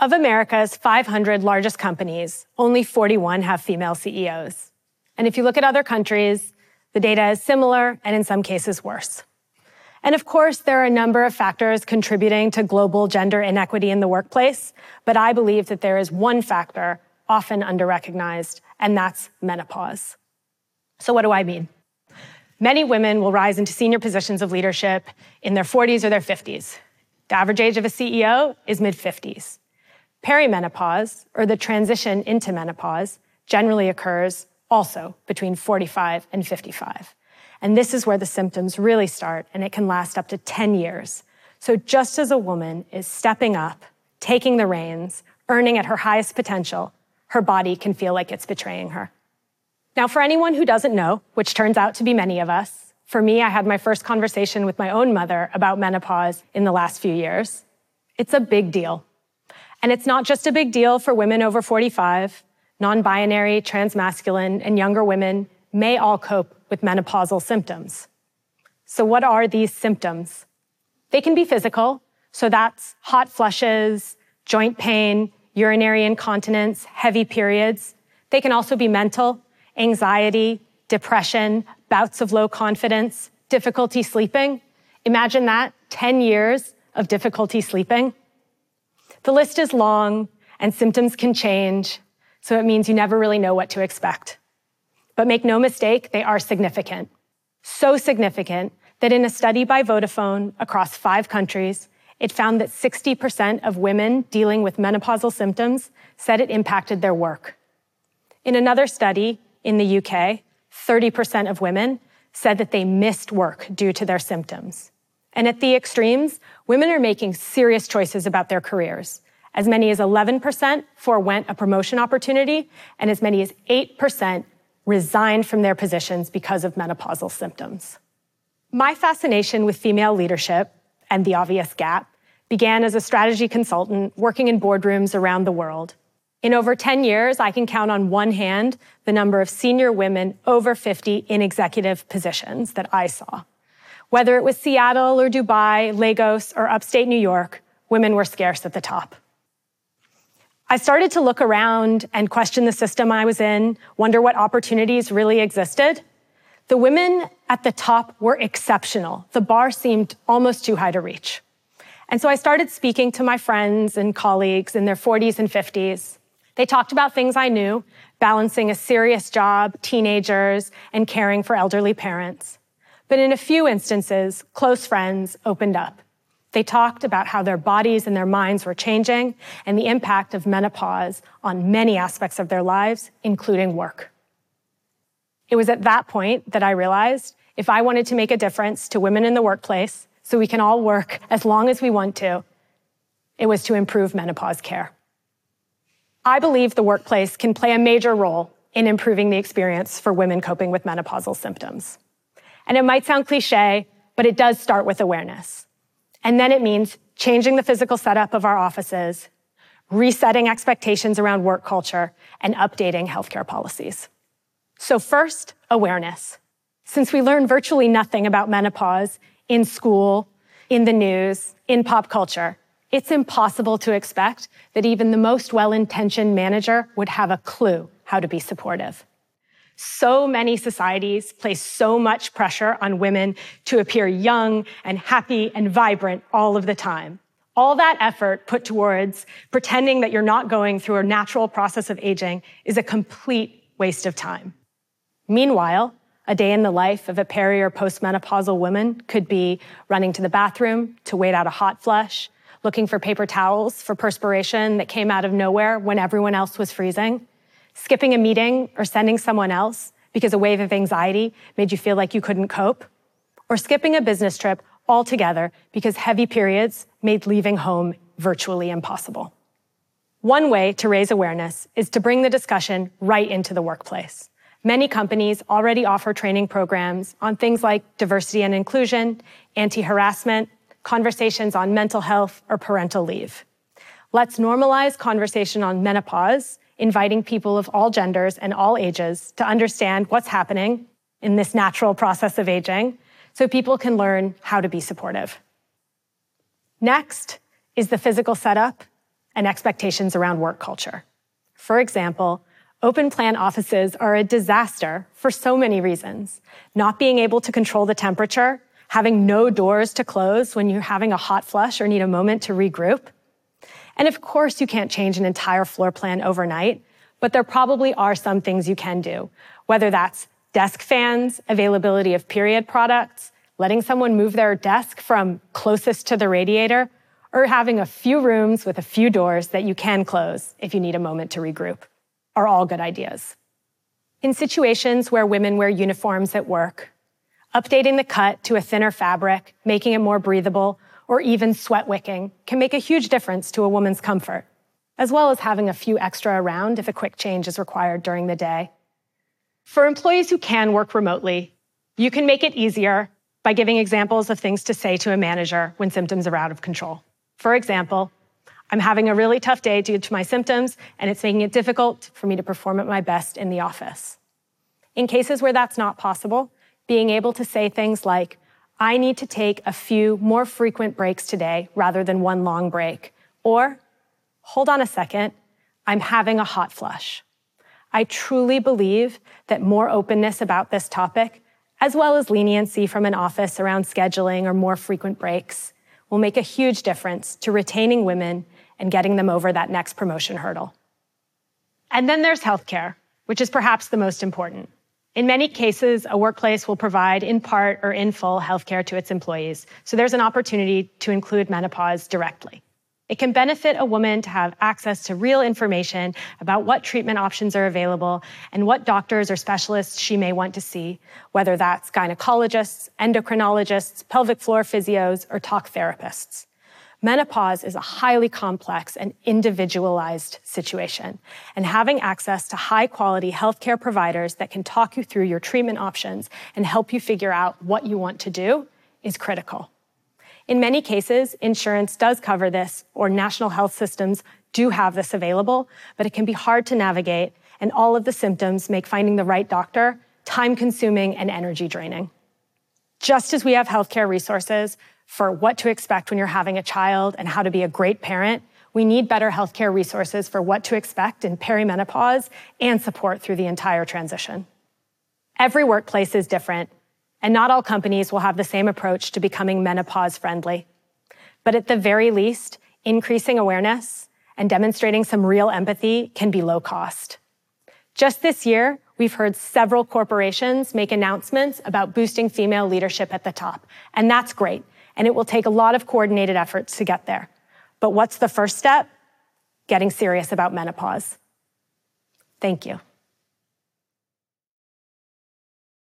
Of America's 500 largest companies, only 41 have female CEOs. And if you look at other countries, the data is similar and in some cases worse. And of course, there are a number of factors contributing to global gender inequity in the workplace, but I believe that there is one factor often underrecognized, and that's menopause. So what do I mean? Many women will rise into senior positions of leadership in their 40s or their 50s. The average age of a CEO is mid 50s. Perimenopause, or the transition into menopause, generally occurs also between 45 and 55. And this is where the symptoms really start, and it can last up to 10 years. So, just as a woman is stepping up, taking the reins, earning at her highest potential, her body can feel like it's betraying her. Now, for anyone who doesn't know, which turns out to be many of us, for me, I had my first conversation with my own mother about menopause in the last few years. It's a big deal. And it's not just a big deal for women over 45. Non binary, transmasculine, and younger women may all cope with menopausal symptoms. So, what are these symptoms? They can be physical, so that's hot flushes, joint pain, urinary incontinence, heavy periods. They can also be mental, anxiety, depression, bouts of low confidence, difficulty sleeping. Imagine that 10 years of difficulty sleeping. The list is long and symptoms can change, so it means you never really know what to expect. But make no mistake, they are significant. So significant that in a study by Vodafone across five countries, it found that 60% of women dealing with menopausal symptoms said it impacted their work. In another study in the UK, 30% of women said that they missed work due to their symptoms. And at the extremes, women are making serious choices about their careers. As many as 11% forewent a promotion opportunity, and as many as 8% resigned from their positions because of menopausal symptoms. My fascination with female leadership and the obvious gap began as a strategy consultant working in boardrooms around the world. In over 10 years, I can count on one hand the number of senior women over 50 in executive positions that I saw. Whether it was Seattle or Dubai, Lagos, or upstate New York, women were scarce at the top. I started to look around and question the system I was in, wonder what opportunities really existed. The women at the top were exceptional. The bar seemed almost too high to reach. And so I started speaking to my friends and colleagues in their 40s and 50s. They talked about things I knew, balancing a serious job, teenagers, and caring for elderly parents. But in a few instances, close friends opened up. They talked about how their bodies and their minds were changing and the impact of menopause on many aspects of their lives, including work. It was at that point that I realized if I wanted to make a difference to women in the workplace so we can all work as long as we want to, it was to improve menopause care. I believe the workplace can play a major role in improving the experience for women coping with menopausal symptoms. And it might sound cliche, but it does start with awareness. And then it means changing the physical setup of our offices, resetting expectations around work culture, and updating healthcare policies. So first, awareness. Since we learn virtually nothing about menopause in school, in the news, in pop culture, it's impossible to expect that even the most well-intentioned manager would have a clue how to be supportive. So many societies place so much pressure on women to appear young and happy and vibrant all of the time. All that effort put towards pretending that you're not going through a natural process of aging is a complete waste of time. Meanwhile, a day in the life of a peri or postmenopausal woman could be running to the bathroom to wait out a hot flush, looking for paper towels for perspiration that came out of nowhere when everyone else was freezing, skipping a meeting or sending someone else because a wave of anxiety made you feel like you couldn't cope, or skipping a business trip altogether because heavy periods made leaving home virtually impossible. One way to raise awareness is to bring the discussion right into the workplace. Many companies already offer training programs on things like diversity and inclusion, anti-harassment, conversations on mental health or parental leave. Let's normalize conversation on menopause, inviting people of all genders and all ages to understand what's happening in this natural process of aging so people can learn how to be supportive. Next is the physical setup and expectations around work culture. For example, open plan offices are a disaster for so many reasons. Not being able to control the temperature, having no doors to close when you're having a hot flush or need a moment to regroup. And of course, you can't change an entire floor plan overnight, but there probably are some things you can do, whether that's desk fans, availability of period products, letting someone move their desk from closest to the radiator, or having a few rooms with a few doors that you can close if you need a moment to regroup are all good ideas. In situations where women wear uniforms at work, updating the cut to a thinner fabric, making it more breathable, or even sweat wicking can make a huge difference to a woman's comfort, as well as having a few extra around if a quick change is required during the day. For employees who can work remotely, you can make it easier by giving examples of things to say to a manager when symptoms are out of control. For example, I'm having a really tough day due to my symptoms, and it's making it difficult for me to perform at my best in the office. In cases where that's not possible, being able to say things like, I need to take a few more frequent breaks today rather than one long break, or, hold on a second, I'm having a hot flush. I truly believe that more openness about this topic, as well as leniency from an office around scheduling or more frequent breaks, will make a huge difference to retaining women and getting them over that next promotion hurdle. And then there's healthcare, which is perhaps the most important. In many cases, a workplace will provide in part or in full healthcare to its employees, so there's an opportunity to include menopause directly. It can benefit a woman to have access to real information about what treatment options are available and what doctors or specialists she may want to see, whether that's gynecologists, endocrinologists, pelvic floor physios, or talk therapists. Menopause is a highly complex and individualized situation, and having access to high quality healthcare providers that can talk you through your treatment options and help you figure out what you want to do is critical. In many cases, insurance does cover this, or national health systems do have this available, but it can be hard to navigate, and all of the symptoms make finding the right doctor time consuming and energy draining. Just as we have healthcare resources for what to expect when you're having a child and how to be a great parent, we need better healthcare resources for what to expect in perimenopause and support through the entire transition. Every workplace is different, and not all companies will have the same approach to becoming menopause friendly. But at the very least, increasing awareness and demonstrating some real empathy can be low cost. Just this year, we've heard several corporations make announcements about boosting female leadership at the top. And that's great. And it will take a lot of coordinated efforts to get there. But what's the first step? Getting serious about menopause. Thank you.